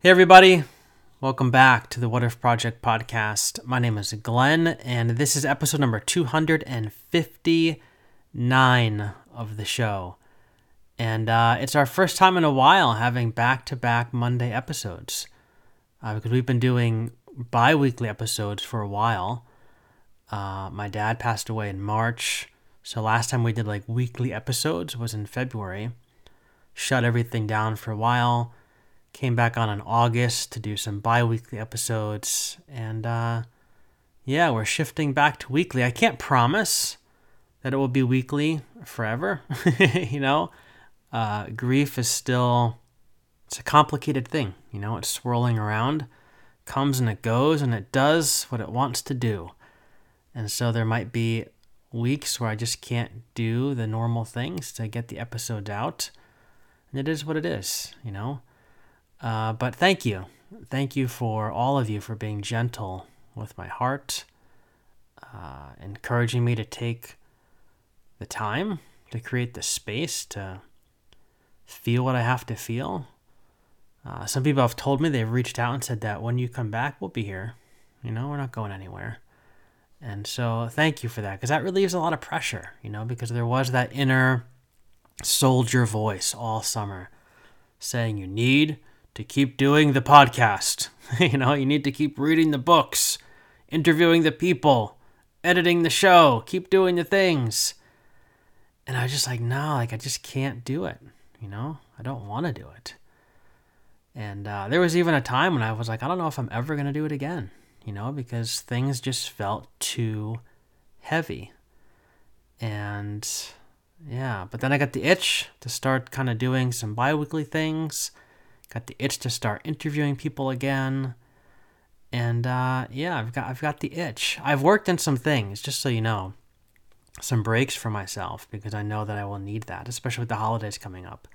Hey, everybody. Welcome back to the What If Project podcast. My name is Glenn, and this is episode number 259 of the show. And uh, it's our first time in a while having back to back Monday episodes uh, because we've been doing bi weekly episodes for a while. Uh, my dad passed away in March, so last time we did like weekly episodes was in February. Shut everything down for a while Came back on in August to do some bi weekly episodes. And uh, yeah, we're shifting back to weekly. I can't promise that it will be weekly forever. you know, uh, grief is still, it's a complicated thing. You know, it's swirling around, comes and it goes, and it does what it wants to do. And so there might be weeks where I just can't do the normal things to get the episodes out. And it is what it is, you know? Uh, but thank you. Thank you for all of you for being gentle with my heart, uh, encouraging me to take the time to create the space to feel what I have to feel. Uh, some people have told me they've reached out and said that when you come back, we'll be here. You know, we're not going anywhere. And so thank you for that because that relieves a lot of pressure, you know, because there was that inner soldier voice all summer saying you need to keep doing the podcast. you know, you need to keep reading the books, interviewing the people, editing the show, keep doing the things. And I was just like, no, like I just can't do it. You know, I don't want to do it. And uh, there was even a time when I was like, I don't know if I'm ever going to do it again, you know, because things just felt too heavy. And yeah, but then I got the itch to start kind of doing some bi weekly things got the itch to start interviewing people again. And uh, yeah, I've got I've got the itch. I've worked in some things, just so you know, some breaks for myself because I know that I will need that, especially with the holidays coming up.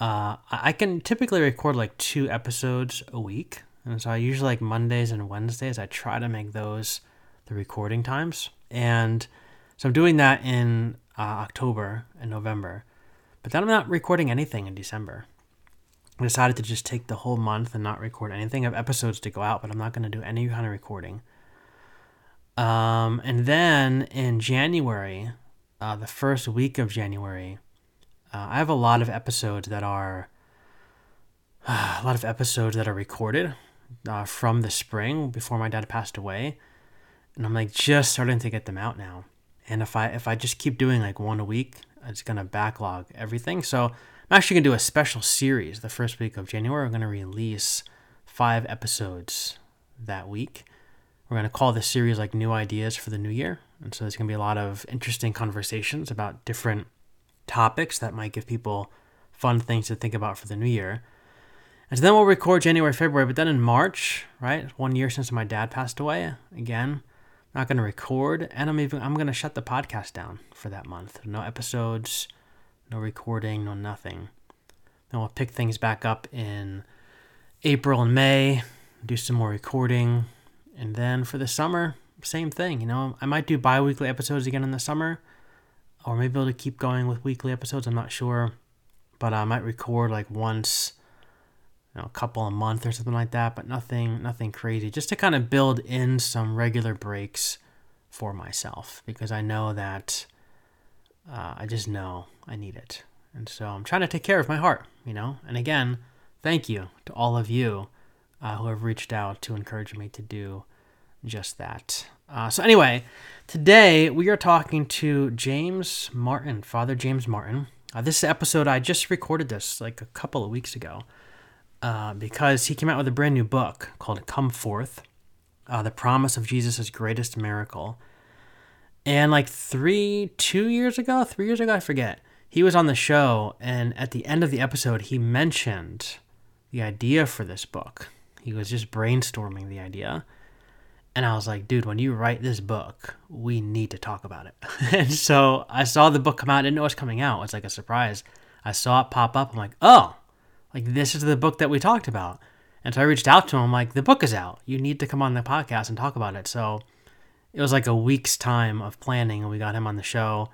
Uh, I can typically record like two episodes a week, and so I usually like Mondays and Wednesdays. I try to make those the recording times, and so I'm doing that in uh, October and November. But then I'm not recording anything in December. I decided to just take the whole month and not record anything. I have episodes to go out, but I'm not going to do any kind of recording. Um, and then in January, uh, the first week of January, uh, I have a lot of episodes that are uh, a lot of episodes that are recorded uh, from the spring before my dad passed away, and I'm like just starting to get them out now. And if I if I just keep doing like one a week, it's gonna backlog everything. So I'm actually going to do a special series the first week of January. I'm going to release five episodes that week. We're going to call this series like New Ideas for the New Year. And so there's going to be a lot of interesting conversations about different topics that might give people fun things to think about for the new year. And so then we'll record January, February, but then in March, right? One year since my dad passed away, again, not going to record, and I'm even I'm going to shut the podcast down for that month. No episodes, no recording, no nothing. Then we'll pick things back up in April and May, do some more recording, and then for the summer, same thing. You know, I might do bi weekly episodes again in the summer, or maybe to keep going with weekly episodes. I'm not sure, but I might record like once, you know, a couple a month or something like that. But nothing, nothing crazy. Just to kind of build in some regular breaks for myself because I know that uh, I just know I need it. And so I'm trying to take care of my heart, you know? And again, thank you to all of you uh, who have reached out to encourage me to do just that. Uh, so, anyway, today we are talking to James Martin, Father James Martin. Uh, this episode, I just recorded this like a couple of weeks ago uh, because he came out with a brand new book called Come Forth uh, The Promise of Jesus' Greatest Miracle. And like three, two years ago, three years ago, I forget, he was on the show. And at the end of the episode, he mentioned the idea for this book. He was just brainstorming the idea. And I was like, dude, when you write this book, we need to talk about it. and so I saw the book come out. I didn't know it was coming out. It's like a surprise. I saw it pop up. I'm like, oh, like this is the book that we talked about. And so I reached out to him, like, the book is out. You need to come on the podcast and talk about it. So it was like a week's time of planning, and we got him on the show.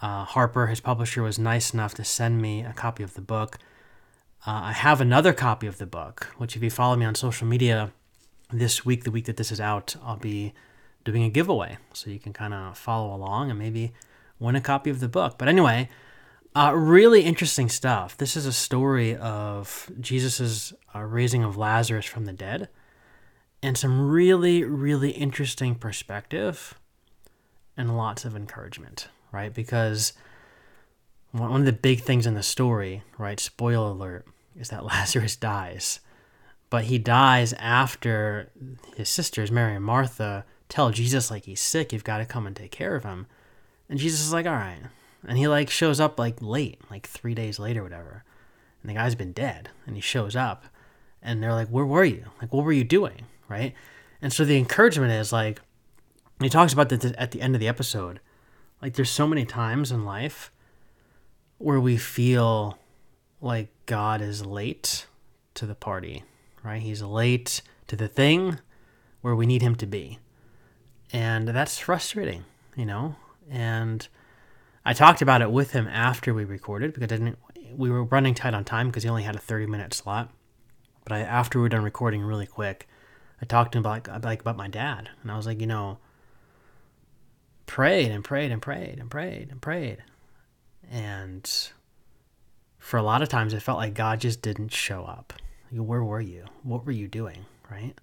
Uh, Harper, his publisher, was nice enough to send me a copy of the book. uh, I have another copy of the book, which if you follow me on social media this week, the week that this is out, I'll be doing a giveaway. So you can kind of follow along and maybe win a copy of the book. But anyway, uh, really interesting stuff. This is a story of Jesus' uh, raising of Lazarus from the dead and some really, really interesting perspective and lots of encouragement, right? Because one of the big things in the story, right? Spoiler alert, is that Lazarus dies. But he dies after his sisters, Mary and Martha, tell Jesus, like, he's sick, you've got to come and take care of him. And Jesus is like, all right. And he, like, shows up, like, late, like three days later, whatever. And the guy's been dead. And he shows up. And they're like, where were you? Like, what were you doing? Right? And so the encouragement is, like, he talks about that at the end of the episode. Like, there's so many times in life where we feel like God is late to the party, right? He's late to the thing where we need him to be. And that's frustrating, you know? And I talked about it with him after we recorded because I didn't we were running tight on time because he only had a 30 minute slot. But I, after we were done recording really quick, I talked to him about like, about my dad, and I was like, you know, prayed and prayed and prayed and prayed and prayed, and for a lot of times it felt like God just didn't show up. Where were you? What were you doing? Right?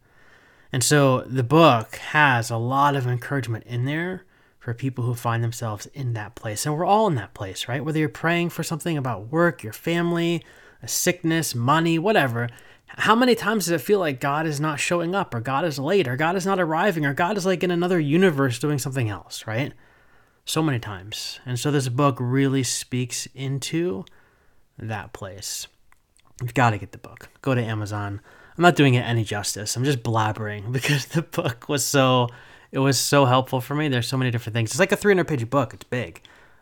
And so the book has a lot of encouragement in there for people who find themselves in that place. And we're all in that place, right? Whether you're praying for something about work, your family, a sickness, money, whatever. How many times does it feel like God is not showing up, or God is late, or God is not arriving, or God is like in another universe doing something else, right? So many times. And so this book really speaks into that place. You've got to get the book. Go to Amazon. I'm not doing it any justice. I'm just blabbering because the book was so it was so helpful for me. There's so many different things. It's like a 300 page book. It's big.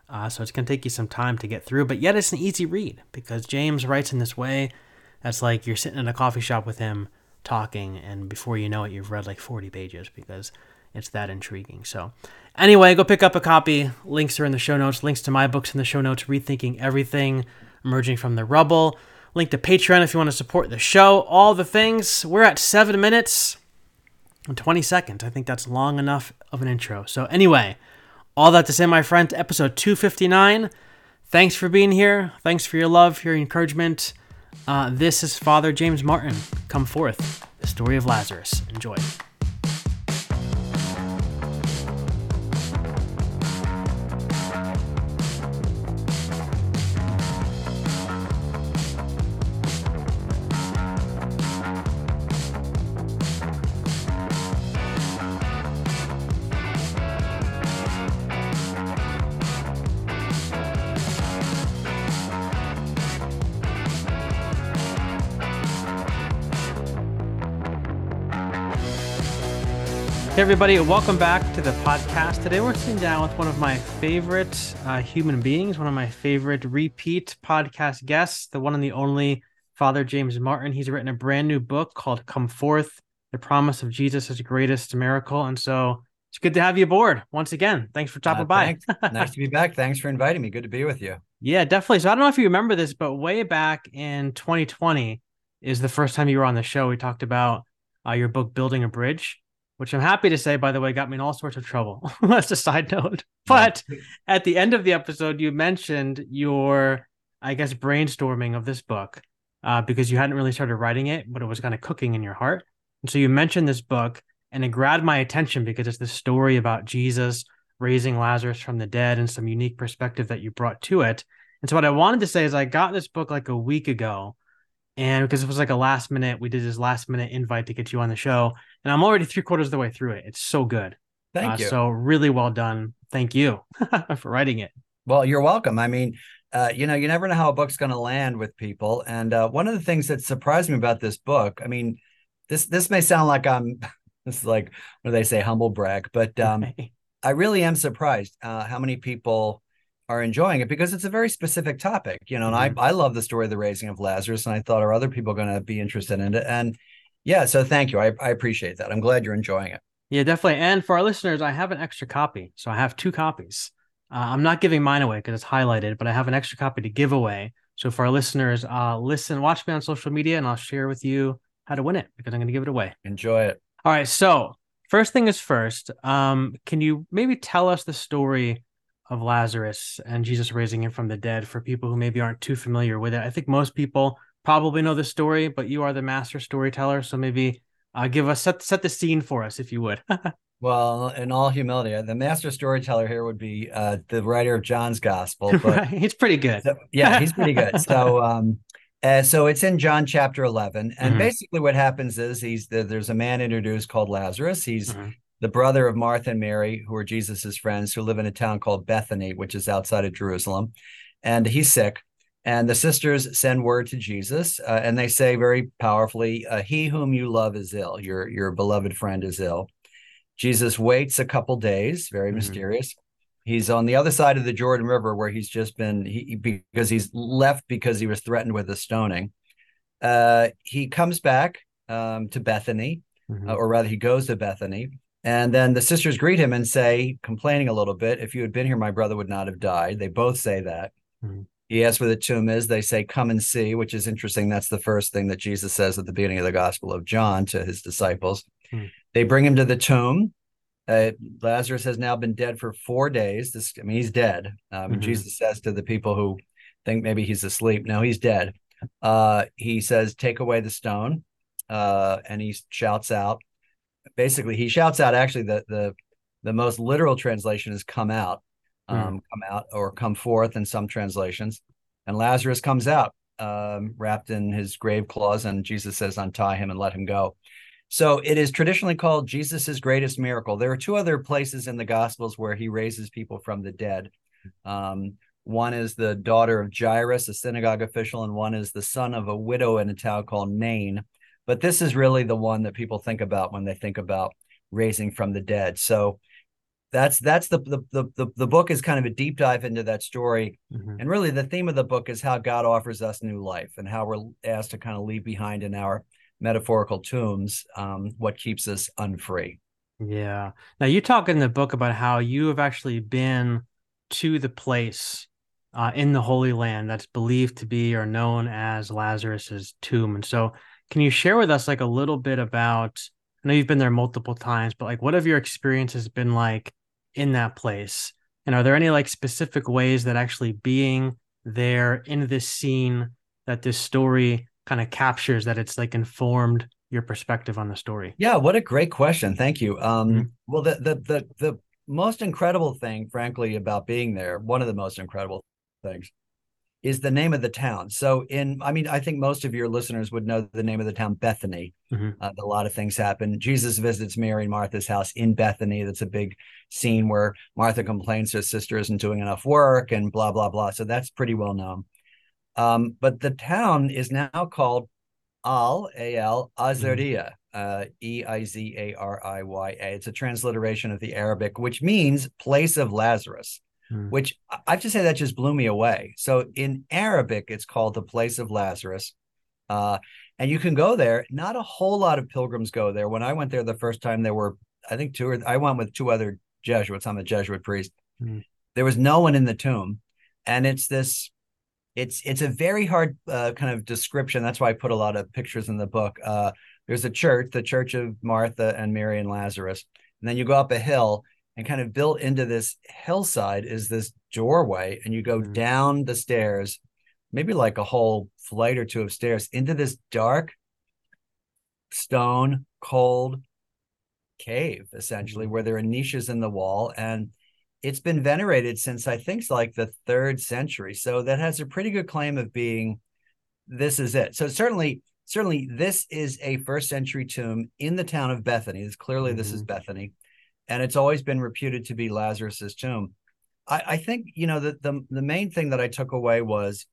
Uh, so it's to take you some time to get through, but yet it's an easy read because James writes in this way that's like you're sitting in a coffee shop with him talking, and before you know it, you've read like 40 pages because it's that intriguing. So, anyway, go pick up a copy. Links are in the show notes. Links to my books in the show notes. Rethinking Everything emerging from the rubble. Link to Patreon if you want to support the show. All the things. We're at seven minutes and 20 seconds. I think that's long enough of an intro. So, anyway, all that to say, my friend, episode 259. Thanks for being here. Thanks for your love, your encouragement. Uh, this is Father James Martin. Come forth, the story of Lazarus. Enjoy. Everybody, welcome back to the podcast. Today, we're sitting down with one of my favorite uh, human beings, one of my favorite repeat podcast guests, the one and the only Father James Martin. He's written a brand new book called Come Forth The Promise of Jesus' Greatest Miracle. And so it's good to have you aboard once again. Thanks for stopping uh, by. nice to be back. Thanks for inviting me. Good to be with you. Yeah, definitely. So I don't know if you remember this, but way back in 2020 is the first time you were on the show. We talked about uh, your book, Building a Bridge which I'm happy to say, by the way, got me in all sorts of trouble. That's a side note. But at the end of the episode, you mentioned your, I guess, brainstorming of this book uh, because you hadn't really started writing it, but it was kind of cooking in your heart. And so you mentioned this book, and it grabbed my attention because it's the story about Jesus raising Lazarus from the dead and some unique perspective that you brought to it. And so what I wanted to say is I got this book like a week ago and because it was like a last minute, we did this last minute invite to get you on the show, and I'm already three quarters of the way through it. It's so good. Thank uh, you. So really well done. Thank you for writing it. Well, you're welcome. I mean, uh, you know, you never know how a book's going to land with people. And uh, one of the things that surprised me about this book, I mean, this this may sound like I'm this is like what do they say, humble brag, but um, I really am surprised uh, how many people are enjoying it because it's a very specific topic, you know. Mm-hmm. And I I love the story of the raising of Lazarus, and I thought are other people going to be interested in it? And yeah, so thank you. I I appreciate that. I'm glad you're enjoying it. Yeah, definitely. And for our listeners, I have an extra copy, so I have two copies. Uh, I'm not giving mine away because it's highlighted, but I have an extra copy to give away. So for our listeners, uh, listen, watch me on social media, and I'll share with you how to win it because I'm going to give it away. Enjoy it. All right. So first thing is first. Um, can you maybe tell us the story of Lazarus and Jesus raising him from the dead for people who maybe aren't too familiar with it? I think most people probably know the story, but you are the master storyteller, so maybe uh, give us set set the scene for us if you would. well, in all humility, the master storyteller here would be uh, the writer of John's Gospel, but he's pretty good. So, yeah, he's pretty good. So, um, uh, so it's in John chapter eleven, and mm-hmm. basically what happens is he's there's a man introduced called Lazarus. He's mm-hmm. The brother of Martha and Mary, who are Jesus's friends, who live in a town called Bethany, which is outside of Jerusalem, and he's sick. And the sisters send word to Jesus, uh, and they say very powerfully, uh, "He whom you love is ill. Your your beloved friend is ill." Jesus waits a couple days, very mm-hmm. mysterious. He's on the other side of the Jordan River, where he's just been he, because he's left because he was threatened with a stoning. Uh, he comes back um, to Bethany, mm-hmm. uh, or rather, he goes to Bethany, and then the sisters greet him and say, complaining a little bit, "If you had been here, my brother would not have died." They both say that. Mm-hmm. He asks where the tomb is. They say, Come and see, which is interesting. That's the first thing that Jesus says at the beginning of the Gospel of John to his disciples. Hmm. They bring him to the tomb. Uh, Lazarus has now been dead for four days. This, I mean, he's dead. Um, mm-hmm. Jesus says to the people who think maybe he's asleep, no, he's dead. Uh, he says, Take away the stone. Uh, and he shouts out, basically, he shouts out actually the, the, the most literal translation is come out. Hmm. um, mm. come out or come forth in some translations. And Lazarus comes out um, wrapped in his grave clothes, and Jesus says, Untie him and let him go. So it is traditionally called Jesus's greatest miracle. There are two other places in the Gospels where he raises people from the dead. Um, one is the daughter of Jairus, a synagogue official, and one is the son of a widow in a town called Nain. But this is really the one that people think about when they think about raising from the dead. So that's that's the, the the the book is kind of a deep dive into that story mm-hmm. and really the theme of the book is how god offers us new life and how we're asked to kind of leave behind in our metaphorical tombs um, what keeps us unfree yeah now you talk in the book about how you have actually been to the place uh, in the holy land that's believed to be or known as lazarus's tomb and so can you share with us like a little bit about I know you've been there multiple times, but like, what have your experiences been like in that place? And are there any like specific ways that actually being there in this scene that this story kind of captures that it's like informed your perspective on the story? Yeah, what a great question. Thank you. Um, mm-hmm. well, the, the the the most incredible thing, frankly, about being there, one of the most incredible things, is the name of the town. So, in, I mean, I think most of your listeners would know the name of the town, Bethany. Mm-hmm. Uh, a lot of things happen. Jesus visits Mary and Martha's house in Bethany. That's a big scene where Martha complains her sister isn't doing enough work and blah, blah, blah. So, that's pretty well known. Um, but the town is now called Al, A L, mm-hmm. uh, E I Z A R I Y A. It's a transliteration of the Arabic, which means place of Lazarus hmm. which I have to say that just blew me away. So in Arabic, it's called the place of Lazarus. Uh, and you can go there. Not a whole lot of pilgrims go there. When I went there the first time, there were, I think, two or I went with two other Jesuits. I'm a Jesuit priest. Hmm. There was no one in the tomb, and it's this. It's it's a very hard uh, kind of description. That's why I put a lot of pictures in the book. Uh, there's a church, the Church of Martha and Mary and Lazarus, and then you go up a hill, and kind of built into this hillside is this doorway and you go mm-hmm. down the stairs maybe like a whole flight or two of stairs into this dark stone cold cave essentially mm-hmm. where there are niches in the wall and it's been venerated since i think it's like the third century so that has a pretty good claim of being this is it so certainly certainly this is a first century tomb in the town of bethany it's clearly mm-hmm. this is mm-hmm. bethany and it's always been reputed to be Lazarus's tomb. I, I think you know the, the the main thing that I took away was,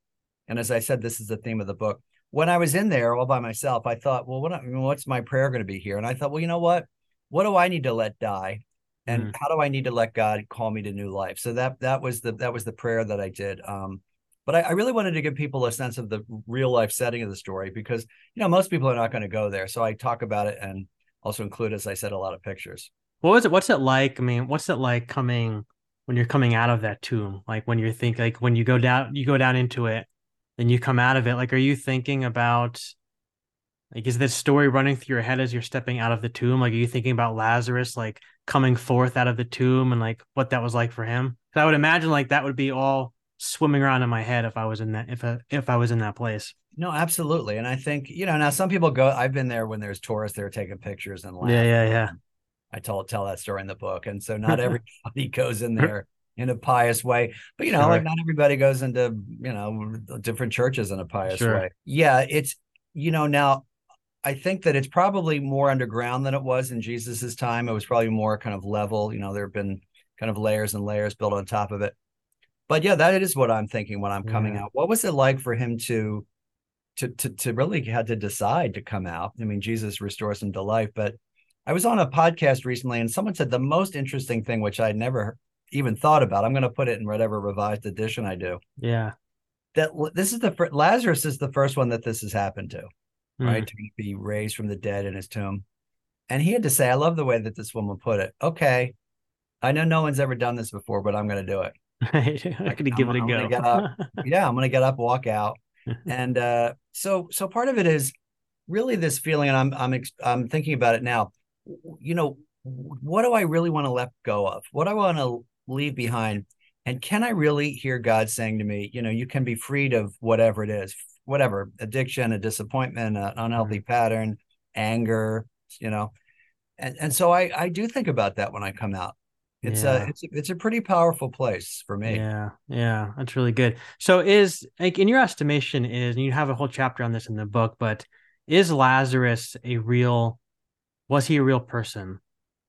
and as I said, this is the theme of the book. When I was in there all by myself, I thought, well, what I mean, what's my prayer going to be here? And I thought, well, you know what? What do I need to let die? and mm. how do I need to let God call me to new life? So that that was the that was the prayer that I did. Um, but I, I, really wanted to give people a sense of the real life setting of the story because you know most people are not going to go there. So I talk about it and also include, as I said, a lot of pictures. What was it? What's it like? I mean, what's it like coming when you're coming out of that tomb? Like when you think, like when you go down, you go down into it, then you come out of it. Like, are you thinking about like is this story running through your head as you're stepping out of the tomb? Like, are you thinking about Lazarus like coming forth out of the tomb and like what that was like for him? Because I would imagine like that would be all swimming around in my head if I was in that if I, if I was in that place. No, absolutely. And I think, you know, now some people go, I've been there when there's tourists, they're taking pictures and laughing. Yeah, yeah, yeah. I told tell that story in the book. And so not everybody goes in there in a pious way. But you know, sure. like not everybody goes into, you know, different churches in a pious sure. way. Yeah, it's you know, now I think that it's probably more underground than it was in Jesus's time. It was probably more kind of level, you know, there have been kind of layers and layers built on top of it. But yeah, that is what I'm thinking when I'm coming yeah. out. What was it like for him to to to to really had to decide to come out? I mean, Jesus restores him to life, but I was on a podcast recently and someone said the most interesting thing, which I'd never even thought about. I'm going to put it in whatever revised edition I do. Yeah. That this is the first, Lazarus is the first one that this has happened to, mm. right? To be raised from the dead in his tomb. And he had to say, I love the way that this woman put it. Okay. I know no one's ever done this before, but I'm going to do it. I'm going to give it a I'm go. Get up. yeah. I'm going to get up, walk out. and uh, so, so part of it is really this feeling, and I'm, I'm, I'm thinking about it now. You know, what do I really want to let go of? What do I want to leave behind? And can I really hear God saying to me, you know, you can be freed of whatever it is, whatever addiction, a disappointment, an unhealthy mm-hmm. pattern, anger, you know. And and so I I do think about that when I come out. It's yeah. a it's a, it's a pretty powerful place for me. Yeah, yeah, that's really good. So is like in your estimation is and you have a whole chapter on this in the book, but is Lazarus a real was he a real person?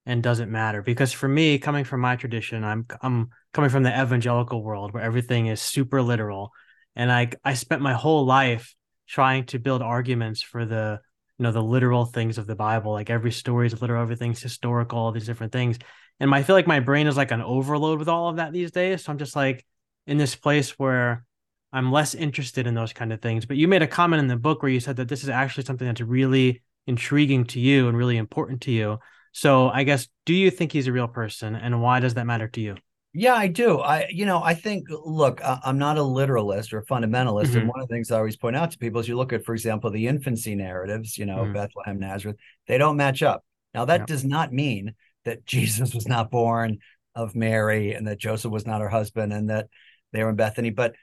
and doesn't matter? Because for me coming from my tradition i'm i'm coming from the evangelical world where everything is super literal. And i i spent my whole life trying to build arguments for the you know the literal things of the bible. Like every story is literal everything's historical all these different things. And i feel like my brain is like an overload with all of that these days. So i'm just like in this place where i'm less interested in those kind of things. But you made a comment in the book where you said that this is actually something that's really intriguing to you and really important to you so I guess, do you think he's a real person, and why does that matter to you? Yeah, I do. I, you know, I think, look, I'm not a literalist or fundamentalist. Mm-hmm. And one of the things I always point out to people is you look at, for example, the infancy narratives, you know, mm-hmm. Bethlehem, Nazareth, they don't match up. Now, that yeah. does not mean that Jesus was not born of Mary and that Joseph was not her husband and that they were in Bethany. But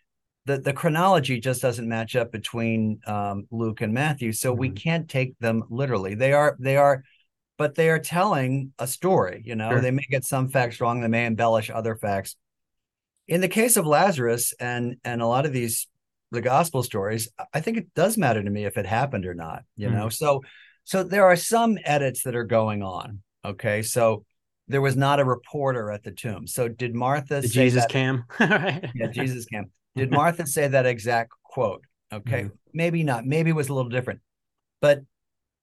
the, the chronology just doesn't match up between um, Luke and Matthew. So mm-hmm. we can't take them literally. They are, they are, but they are telling a story. You know, sure. they may get some facts wrong, they may embellish other facts. In the case of Lazarus and and a lot of these the gospel stories, I think it does matter to me if it happened or not. You mm. know, so so there are some edits that are going on. Okay, so there was not a reporter at the tomb. So did Martha the Jesus that, cam? yeah, Jesus cam. Did Martha say that exact quote? Okay, mm. maybe not. Maybe it was a little different. But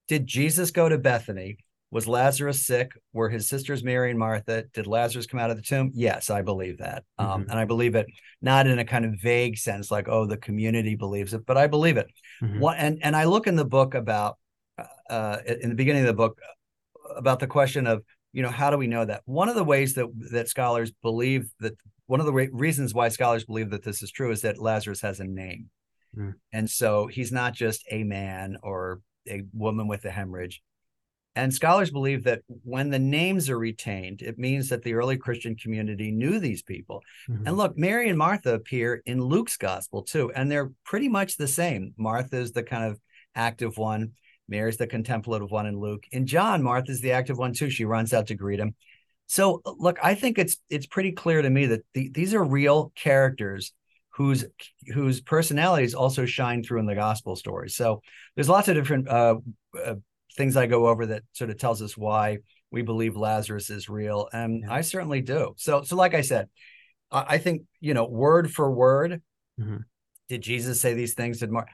did Jesus go to Bethany was Lazarus sick? Were his sisters Mary and Martha? Did Lazarus come out of the tomb? Yes, I believe that. Um, mm-hmm. Um, and I believe it not in a kind of vague sense, like, oh, the community believes it, but I believe it. Mm-hmm. What, and, and I look in the book about, uh, uh, in the beginning of the book, about the question of, you know, how do we know that? One of the ways that, that scholars believe that, one of the re- reasons why scholars believe that this is true is that Lazarus has a name. Mm. And so he's not just a man or a woman with a hemorrhage and scholars believe that when the names are retained, it means that the early Christian community knew these people. Mm-hmm. And look, Mary and Martha appear in Luke's gospel too, and they're pretty much the same. Martha is the kind of active one, Mary's the contemplative one in Luke. In John, Martha's the active one too. She runs out to greet him. So look, I think it's it's pretty clear to me that the, these are real characters whose whose personalities also shine through in the gospel stories. So there's lots of different uh, uh, things I go over that sort of tells us why we believe Lazarus is real. And yeah. I certainly do. So, so like I said, I, I think, you know, word for word, mm-hmm. did Jesus say these things? Did Mark?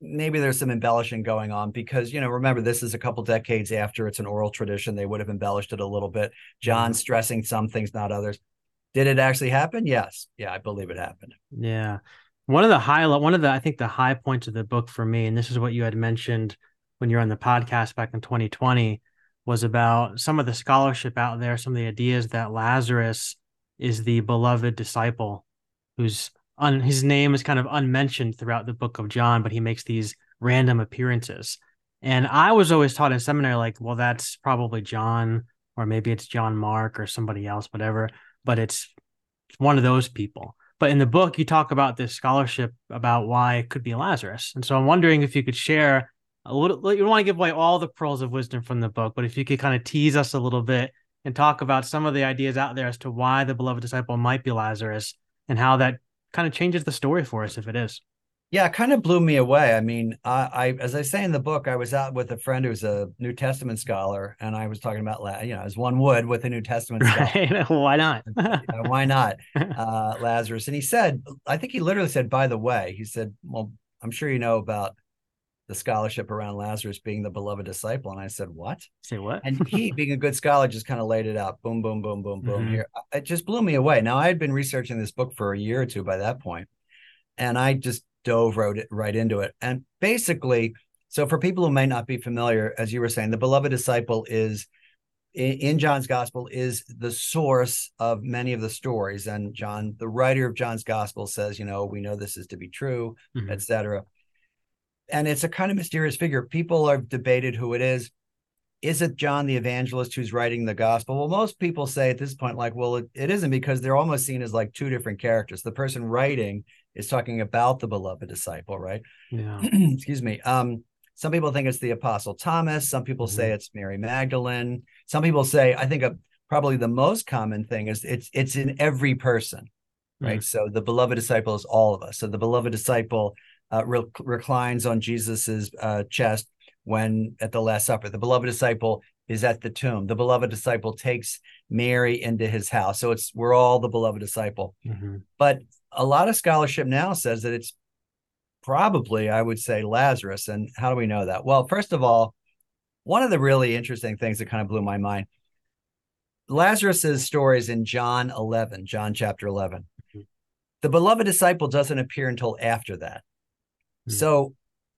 Maybe there's some embellishing going on because, you know, remember, this is a couple decades after it's an oral tradition. They would have embellished it a little bit. John mm-hmm. stressing some things, not others. Did it actually happen? Yes. Yeah, I believe it happened. Yeah. One of the highlight, one of the, I think the high points of the book for me, and this is what you had mentioned when you're on the podcast back in 2020 was about some of the scholarship out there, some of the ideas that Lazarus is the beloved disciple who's un, his name is kind of unmentioned throughout the book of John, but he makes these random appearances. And I was always taught in seminary, like, well, that's probably John, or maybe it's John Mark or somebody else, whatever. But it's one of those people. But in the book, you talk about this scholarship about why it could be Lazarus. And so I'm wondering if you could share a little, you don't want to give away all the pearls of wisdom from the book, but if you could kind of tease us a little bit and talk about some of the ideas out there as to why the beloved disciple might be Lazarus and how that kind of changes the story for us if it is. Yeah, it kind of blew me away. I mean, I, I, as I say in the book, I was out with a friend who's a New Testament scholar, and I was talking about, you know, as one would with a New Testament scholar. why not? why not, uh, Lazarus? And he said, I think he literally said, by the way, he said, well, I'm sure you know about the scholarship around Lazarus being the beloved disciple. And I said, What? Say what? and he, being a good scholar, just kind of laid it out. Boom, boom, boom, boom, boom. Mm-hmm. Here. It just blew me away. Now I had been researching this book for a year or two by that point, and I just dove right, right into it. And basically, so for people who may not be familiar, as you were saying, the beloved disciple is in John's gospel is the source of many of the stories. And John, the writer of John's gospel, says, you know, we know this is to be true, mm-hmm. etc and it's a kind of mysterious figure. People have debated who it is. Is it John the evangelist who's writing the gospel? Well, most people say at this point, like, well, it, it isn't because they're almost seen as like two different characters. The person writing is talking about the beloved disciple, right? Yeah. Excuse me. Um, some people think it's the apostle Thomas. Some people mm-hmm. say it's Mary Magdalene. Some people say, I think a, probably the most common thing is it's it's in every person, right? Mm-hmm. So the beloved disciple is all of us. So the beloved disciple uh, re- reclines on Jesus's uh, chest when at the Last Supper. The beloved disciple is at the tomb. The beloved disciple takes Mary into his house. So it's we're all the beloved disciple. Mm-hmm. But a lot of scholarship now says that it's probably, I would say, Lazarus. And how do we know that? Well, first of all, one of the really interesting things that kind of blew my mind. Lazarus's story is in John 11, John chapter 11. Mm-hmm. The beloved disciple doesn't appear until after that. Hmm. So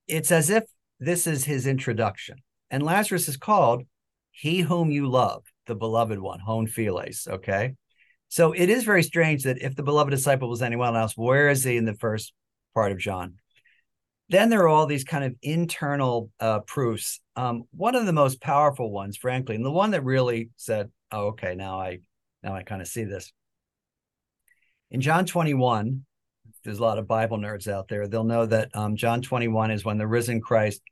it's as if this is his introduction. And Lazarus is called He Whom You Love, the beloved one, Hon Philes. Okay. So it is very strange that if the beloved disciple was anyone else, where is he in the first part of John? Then there are all these kind of internal uh, proofs. Um, one of the most powerful ones, frankly, and the one that really said, "Oh, okay, now I, now I kind of see this." In John 21, there's a lot of Bible nerds out there. They'll know that um, John 21 is when the risen Christ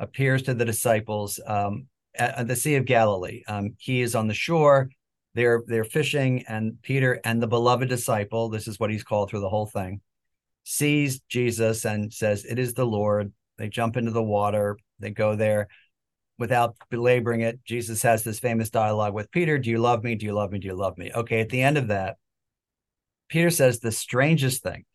appears to the disciples um, at, at, the Sea of Galilee. Um, he is on the shore. They're they're fishing, and Peter and the beloved disciple, this is what he's called through the whole thing, sees Jesus and says, "It is the Lord." They jump into the water. They go there without belaboring it. Jesus has this famous dialogue with Peter: "Do you love me? Do you love me? Do you love me?" Okay, at the end of that, Peter says the strangest thing.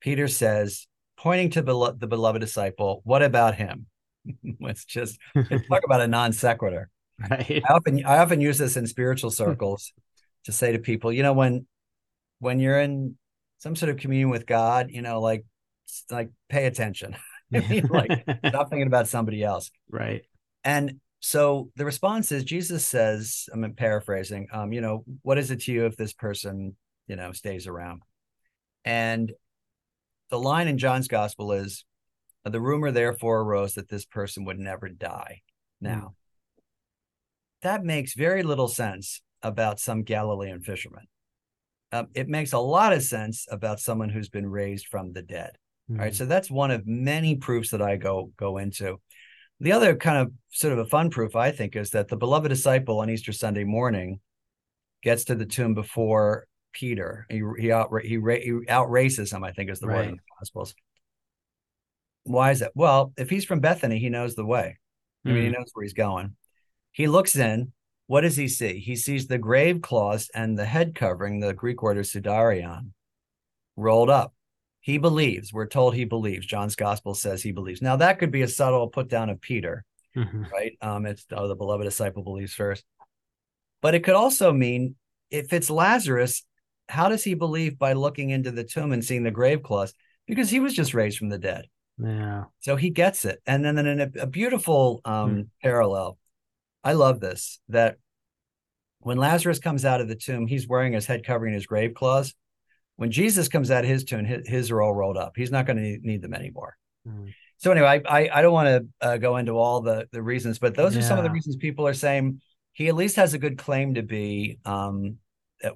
Peter says, pointing to the beloved disciple, what about him? Let's just talk about a non sequitur. Right. I often I often use this in spiritual circles to say to people, you know, when when you're in some sort of communion with God, you know, like like pay attention. I mean, like stop thinking about somebody else. Right. And so the response is Jesus says, I'm paraphrasing, um, you know, what is it to you if this person, you know, stays around? And the line in John's gospel is the rumor therefore arose that this person would never die. Hmm. Now, mm. that makes very little sense about some Galilean fisherman. Um, it makes a lot of sense about someone who's been raised from the dead. Mm. All right, so that's one of many proofs that I go go into. The other kind of sort of a fun proof I think is that the beloved disciple on Easter Sunday morning gets to the tomb before Peter. He he out he, he out races him. I think is the right. word in the Gospels. Why is that? Well, if he's from Bethany, he knows the way. I mean, he hmm. knows where he's going. He looks in. What does he see? He sees the grave cloths and the head covering, the Greek word is sudarion, rolled up. He believes. We're told he believes. John's gospel says he believes. Now that could be a subtle put down of Peter, mm-hmm. right? Um, it's oh, the beloved disciple believes first. But it could also mean if it's Lazarus, how does he believe by looking into the tomb and seeing the grave cloths? Because he was just raised from the dead. Yeah. So he gets it. And then in a, a beautiful um, hmm. parallel, I love this that when Lazarus comes out of the tomb, he's wearing his head covering his grave cloths. When Jesus comes out of his tomb, his, his are all rolled up. He's not going to need them anymore. Mm. So anyway, I, I, I don't want to uh, go into all the the reasons, but those yeah. are some of the reasons people are saying he at least has a good claim to be um,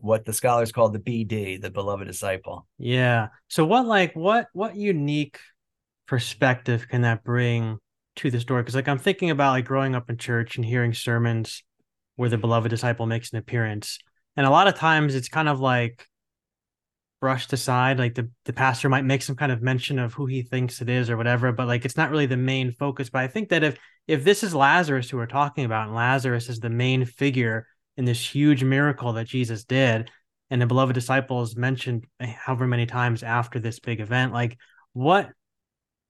what the scholars call the BD, the beloved disciple. Yeah. So what like what what unique perspective can that bring to the story? Because like I'm thinking about like growing up in church and hearing sermons where the beloved disciple makes an appearance, and a lot of times it's kind of like brushed aside. Like the the pastor might make some kind of mention of who he thinks it is or whatever, but like it's not really the main focus. But I think that if if this is Lazarus who we're talking about, and Lazarus is the main figure in this huge miracle that Jesus did, and the beloved disciples mentioned however many times after this big event, like what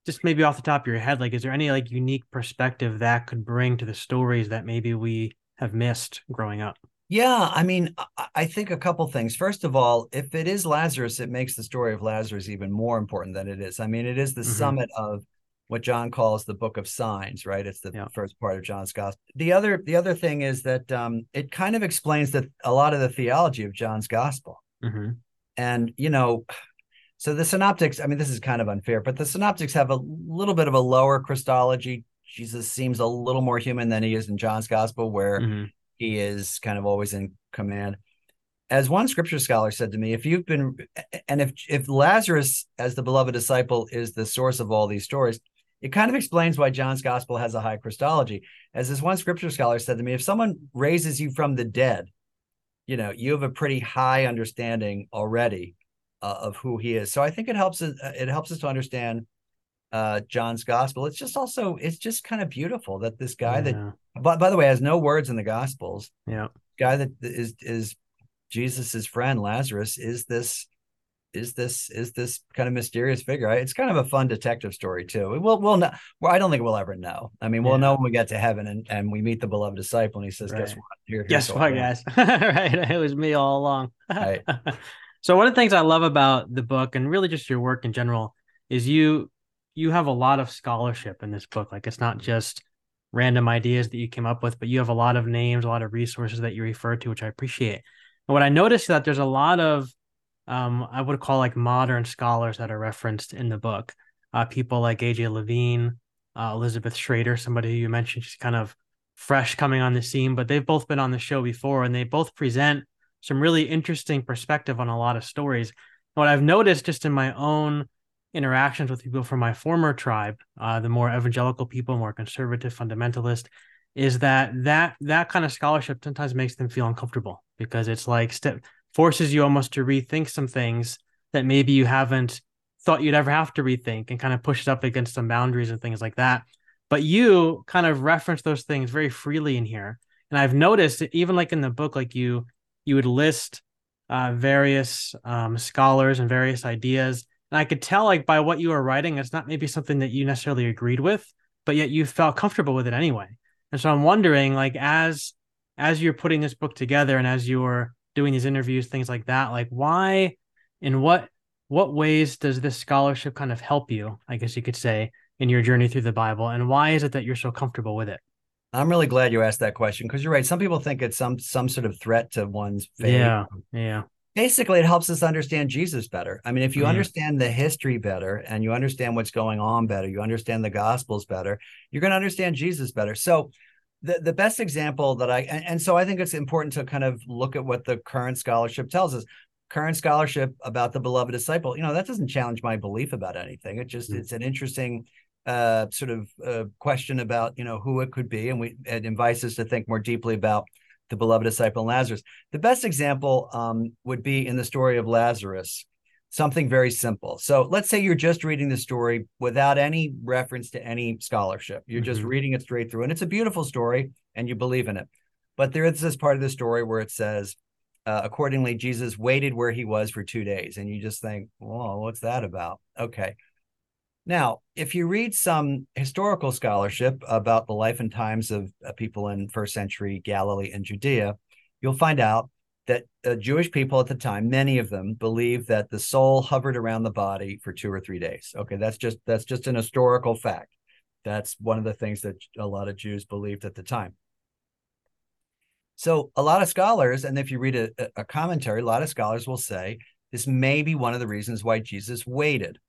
just maybe off the top of your head, like is there any like unique perspective that could bring to the stories that maybe we have missed growing up? Yeah, I mean, I think a couple things. First of all, if it is Lazarus, it makes the story of Lazarus even more important than it is. I mean, it is the mm-hmm. summit of what John calls the book of signs, right? It's the yeah. first part of John's gospel. The other the other thing is that um, it kind of explains that a lot of the theology of John's gospel. Mm-hmm. And you know, so the synoptics, I mean, this is kind of unfair, but the synoptics have a little bit of a lower Christology. Jesus seems a little more human than he is in John's gospel, where mm-hmm he is kind of always in command. As one scripture scholar said to me, if you've been and if if Lazarus as the beloved disciple is the source of all these stories, it kind of explains why John's gospel has a high Christology. As this one scripture scholar said to me, if someone raises you from the dead, you know, you have a pretty high understanding already uh, of who he is. So I think it helps it helps us to understand uh, John's gospel. It's just also it's just kind of beautiful that this guy yeah. that but by the way has no words in the gospels. Yeah. Guy that is is Jesus's friend Lazarus is this is this is this kind of mysterious figure. It's kind of a fun detective story too. We'll we'll know. Well, I don't think we'll ever know. I mean, we'll yeah. know when we get to heaven and, and we meet the beloved disciple, and he says, right. "Guess what? Here, Guess what, guys? right? It was me all along." right. So one of the things I love about the book and really just your work in general is you you have a lot of scholarship in this book. Like it's not just random ideas that you came up with, but you have a lot of names, a lot of resources that you refer to, which I appreciate. And what I noticed is that there's a lot of um, I would call like modern scholars that are referenced in the book. Uh, people like AJ Levine, uh, Elizabeth Schrader, somebody you mentioned, she's kind of fresh coming on the scene, but they've both been on the show before and they both present some really interesting perspective on a lot of stories. What I've noticed just in my own interactions with people from my former tribe, uh, the more evangelical people, more conservative, fundamentalist, is that that that kind of scholarship sometimes makes them feel uncomfortable because it's like step forces you almost to rethink some things that maybe you haven't thought you'd ever have to rethink and kind of push it up against some boundaries and things like that. But you kind of reference those things very freely in here. And I've noticed even like in the book, like you you would list uh, various um, scholars and various ideas and I could tell like by what you were writing, it's not maybe something that you necessarily agreed with, but yet you felt comfortable with it anyway. And so I'm wondering, like, as as you're putting this book together and as you're doing these interviews, things like that, like why in what what ways does this scholarship kind of help you, I guess you could say, in your journey through the Bible? And why is it that you're so comfortable with it? I'm really glad you asked that question because you're right. Some people think it's some some sort of threat to one's faith. Yeah, yeah basically it helps us understand jesus better i mean if you mm-hmm. understand the history better and you understand what's going on better you understand the gospels better you're going to understand jesus better so the, the best example that i and, and so i think it's important to kind of look at what the current scholarship tells us current scholarship about the beloved disciple you know that doesn't challenge my belief about anything it just mm-hmm. it's an interesting uh, sort of uh, question about you know who it could be and we it invites us to think more deeply about the beloved disciple Lazarus. The best example um, would be in the story of Lazarus, something very simple. So let's say you're just reading the story without any reference to any scholarship. You're mm-hmm. just reading it straight through, and it's a beautiful story, and you believe in it. But there is this part of the story where it says, uh, accordingly, Jesus waited where he was for two days, and you just think, "Well, what's that about?" Okay. Now, if you read some historical scholarship about the life and times of uh, people in first century Galilee and Judea, you'll find out that uh, Jewish people at the time, many of them, believed that the soul hovered around the body for two or three days. Okay, that's just that's just an historical fact. That's one of the things that a lot of Jews believed at the time. So a lot of scholars, and if you read a, a commentary, a lot of scholars will say this may be one of the reasons why Jesus waited.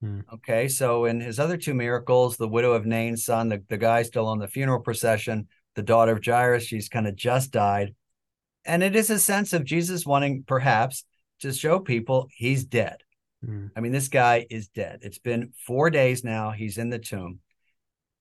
Hmm. Okay, so in his other two miracles, the widow of Nain's son, the, the guy still on the funeral procession, the daughter of Jairus, she's kind of just died. And it is a sense of Jesus wanting perhaps to show people he's dead. Hmm. I mean, this guy is dead. It's been four days now. He's in the tomb.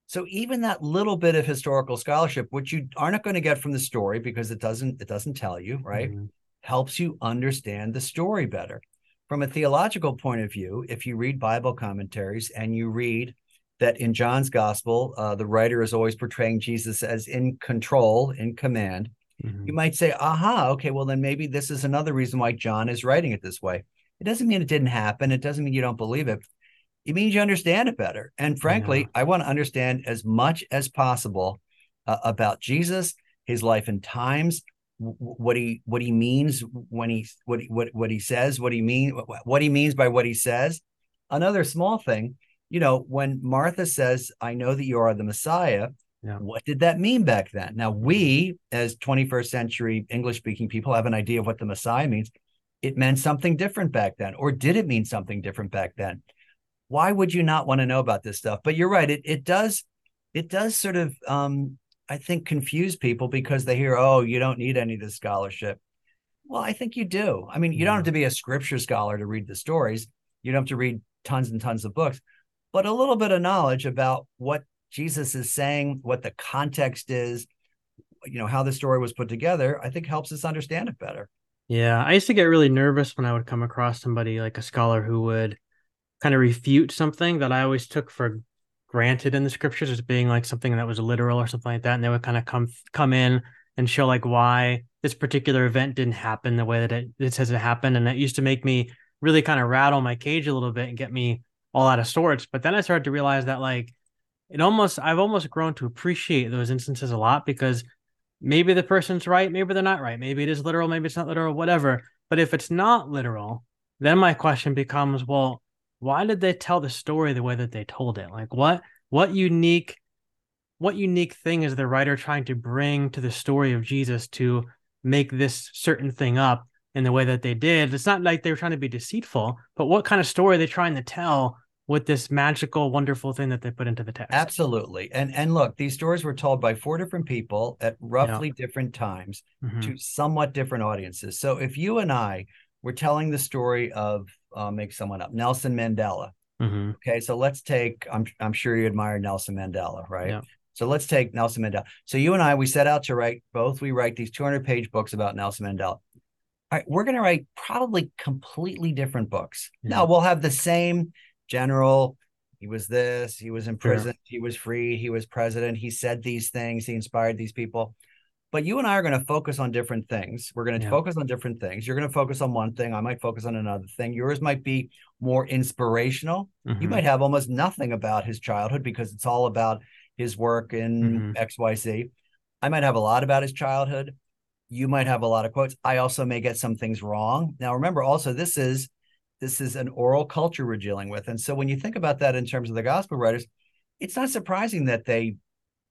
So even that little bit of historical scholarship, which you are not going to get from the story because it doesn't it doesn't tell you, right? Mhm. Helps you understand the story better. From a theological point of view, if you read Bible commentaries and you read that in John's gospel, uh, the writer is always portraying Jesus as in control, in command, Mhm. you might say, aha, okay, well, then maybe this is another reason why John is writing it this way. It doesn't mean it didn't happen. It doesn't mean you don't believe it. It means you understand it better. And frankly, Yeah. I want to understand as much as possible uh, about Jesus, his life and times, w- what he what he means when he what he, what what he says, what he mean what he means by what he says. Another small thing, you know, when Martha says, "I know that you are the Messiah," Yeah. what did that mean back then? Now we, as 21st century English speaking people, have an idea of what the Messiah means. It meant something different back then, or did it mean something different back then? Why would you not want to know about this stuff? But you're right, it it does it does sort of um I think confuse people because they hear, oh, you don't need any of this scholarship. Well, I think you do. I mean, you don't have to be a scripture scholar to read the stories. You don't have to read tons and tons of books, but a little bit of knowledge about what Jesus is saying, what the context is, you know, how the story was put together, I think helps us understand it better. Yeah, I used to get really nervous when I would come across somebody like a scholar who would kind of refute something that I always took for granted in the scriptures as being like something that was literal or something like that, and they would kind of come come in and show like why this particular event didn't happen the way that it, it says it happened, and it used to make me really kind of rattle my cage a little bit and get me all out of sorts. But then I started to realize that like it almost I've almost grown to appreciate those instances a lot because maybe the person's right, maybe they're not right, maybe it is literal, maybe it's not literal, whatever. But if it's not literal, then my question becomes, well, why did they tell the story the way that they told it? Like what what unique what unique thing is the writer trying to bring to the story of Jesus to make this certain thing up in the way that they did? It's not like they were trying to be deceitful, but what kind of story are they trying to tell with this magical, wonderful thing that they put into the text? Absolutely. And and look, these stories were told by four different people at roughly different times Mhm. to somewhat different audiences. So if you and I were telling the story of uh, make someone up, Nelson Mandela. Mhm. Okay, so let's take. I'm I'm sure you admire Nelson Mandela, right? Yeah. So let's take Nelson Mandela. So you and I, we set out to write both. We write these 200 page books about Nelson Mandela. All right, we're going to write probably completely different books. Yeah. Now we'll have the same general. He was this. He was in prison. He was free. He was president. He said these things. He inspired these people. But you and I are going to focus on different things. We're going to Yeah. focus on different things. You're going to focus on one thing. I might focus on another thing. Yours might be more inspirational. You Mhm. might have almost nothing about his childhood because it's all about his work in Mhm. XYZ. I might have a lot about his childhood. You might have a lot of quotes. I also may get some things wrong. Now remember also this is this is an oral culture we're dealing with. And so when you think about that in terms of the gospel writers, it's not surprising that they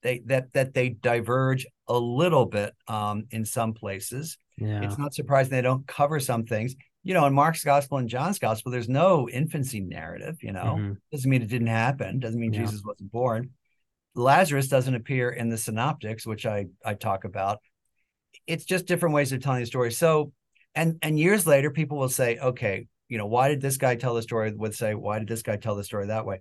they that that they diverge a little bit um, in some places. Yeah. It's not surprising they don't cover some things. You know, in Mark's gospel and John's gospel, there's no infancy narrative. You know, Mhm. doesn't mean it didn't happen. Doesn't mean Yeah. Jesus wasn't born. Lazarus doesn't appear in the synoptics, which I I talk about. It's just different ways of telling the story. So, and and years later, people will say, okay, you know, why did this guy tell the story? Would say, why did this guy tell the story that way?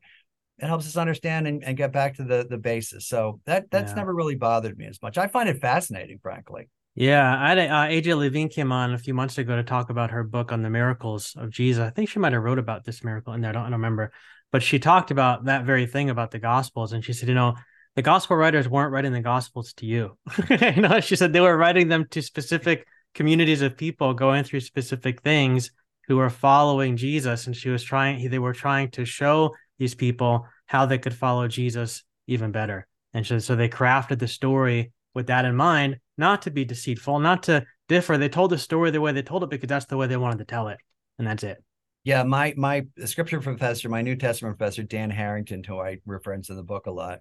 It helps us understand and, and get back to the the basis. So that that's Yeah. never really bothered me as much. I find it fascinating, frankly. Yeah, I had uh, AJ Levine came on a few months ago to talk about her book on the miracles of Jesus. I think she might have wrote about this miracle in there. I don't, I don't remember, but she talked about that very thing about the Gospels, and she said, you know, the Gospel writers weren't writing the Gospels to you. you know, she said they were writing them to specific communities of people going through specific things who were following Jesus, and she was trying. They were trying to show these people how they could follow Jesus even better, and so, so they crafted the story with that in mind, not to be deceitful, not to differ. They told the story the way they told it because that's the way they wanted to tell it, and that's it. Yeah, my my scripture professor, my New Testament professor, Dan Harrington, who I reference in the book a lot,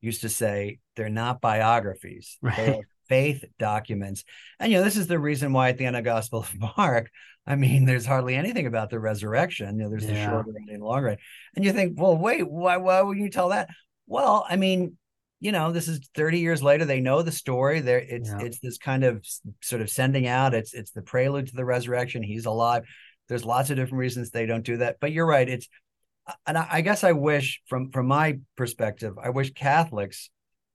used to say they're not biographies. Right. are faith documents. And you know, this is the reason why at the end of Gospel of Mark, I mean, there's hardly anything about the resurrection. You know, there's yeah. the shorter and the longer. And you think, well, wait, why why would you tell that? Well, I mean, you know, this is 30 years later. They know the story. There, it's yeah. it's this kind of sort of sending out. It's it's the prelude to the resurrection. He's alive. There's lots of different reasons they don't do that. But you're right. It's and I, I guess I wish from from my perspective, I wish Catholics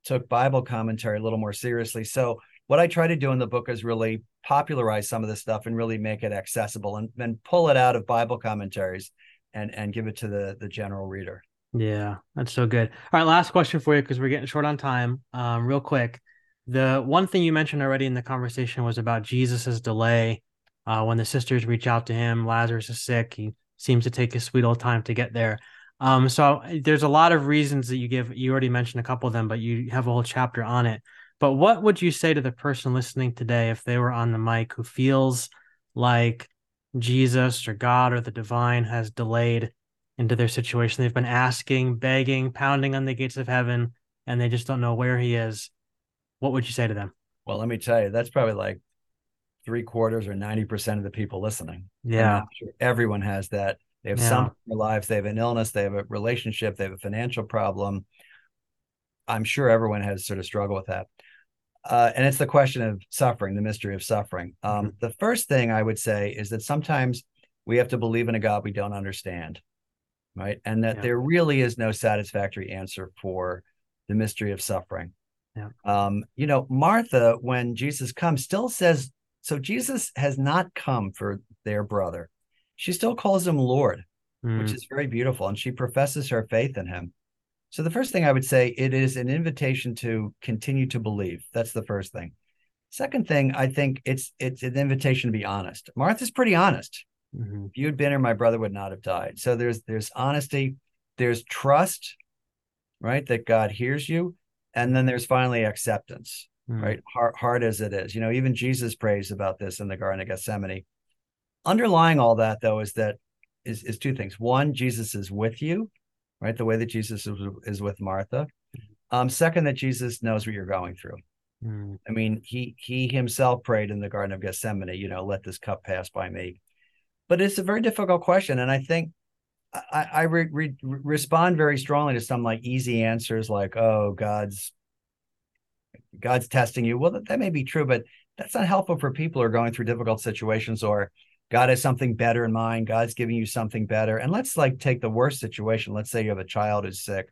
took Bible commentary a little more seriously. So what I try to do in the book is really popularize some of this stuff and really make it accessible and, and pull it out of Bible commentaries and and give it to the the general reader. Yeah, that's so good. All right, last question for you because we're getting short on time. Um, real quick, the one thing you mentioned already in the conversation was about Jesus's delay. Uh, when the sisters reach out to him, Lazarus is sick. He seems to take his sweet old time to get there. Um, so there's a lot of reasons that you give. You already mentioned a couple of them, but you have a whole chapter on it. But what would you say to the person listening today if they were on the mic who feels like Jesus or God or the divine has delayed into their situation. They've been asking, begging, pounding on the gates of heaven, and they just don't know where he is. What would you say to them? Well, let me tell you, that's probably like three quarters or 90% of the people listening. Yeah. Sure everyone has that. They have yeah. something in their lives, they have an illness, they have a relationship, they have a financial problem. I'm sure everyone has sort of struggled with that. Uh, and it's the question of suffering, the mystery of suffering. Um, mm-hmm. The first thing I would say is that sometimes we have to believe in a God we don't understand right? And that yeah. there really is no satisfactory answer for the mystery of suffering. Yeah. Um, you know, Martha, when Jesus comes, still says, so Jesus has not come for their brother. She still calls him Lord, mm. which is very beautiful. And she professes her faith in him. So the first thing I would say, it is an invitation to continue to believe. That's the first thing. Second thing, I think it's it's an invitation to be honest. Martha's pretty honest. Mm-hmm. If you had been here, my brother would not have died. So there's there's honesty, there's trust, right? That God hears you, and then there's finally acceptance, mm-hmm. right? Hard, hard as it is, you know. Even Jesus prays about this in the Garden of Gethsemane. Underlying all that, though, is that is is two things. One, Jesus is with you, right? The way that Jesus is, is with Martha. Um, second, that Jesus knows what you're going through. Mm. I mean, he he himself prayed in the Garden of Gethsemane, you know, let this cup pass by me but it's a very difficult question and i think i, I re, re, respond very strongly to some like easy answers like oh god's god's testing you well that, that may be true but that's not helpful for people who are going through difficult situations or god has something better in mind god's giving you something better and let's like take the worst situation let's say you have a child who's sick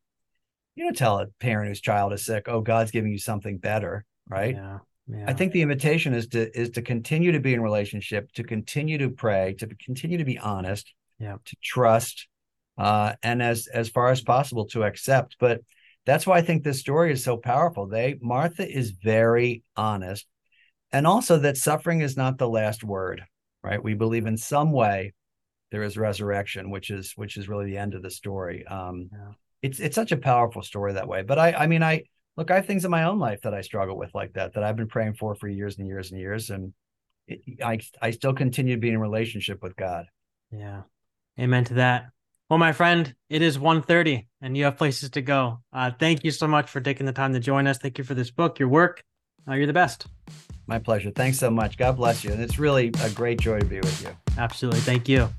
you don't tell a parent whose child is sick oh god's giving you something better right yeah yeah. I think the invitation is to is to continue to be in relationship, to continue to pray, to continue to be honest, yeah. to trust, uh, and as as far as possible to accept. But that's why I think this story is so powerful. They Martha is very honest, and also that suffering is not the last word. Right? We believe in some way there is resurrection, which is which is really the end of the story. Um, yeah. It's it's such a powerful story that way. But I I mean I look, I have things in my own life that I struggle with like that, that I've been praying for for years and years and years. And it, I, I still continue to be in relationship with God. Yeah. Amen to that. Well, my friend, it is 1.30 and you have places to go. Uh, thank you so much for taking the time to join us. Thank you for this book, your work. Uh, you're the best. My pleasure. Thanks so much. God bless you. And it's really a great joy to be with you. Absolutely. Thank you.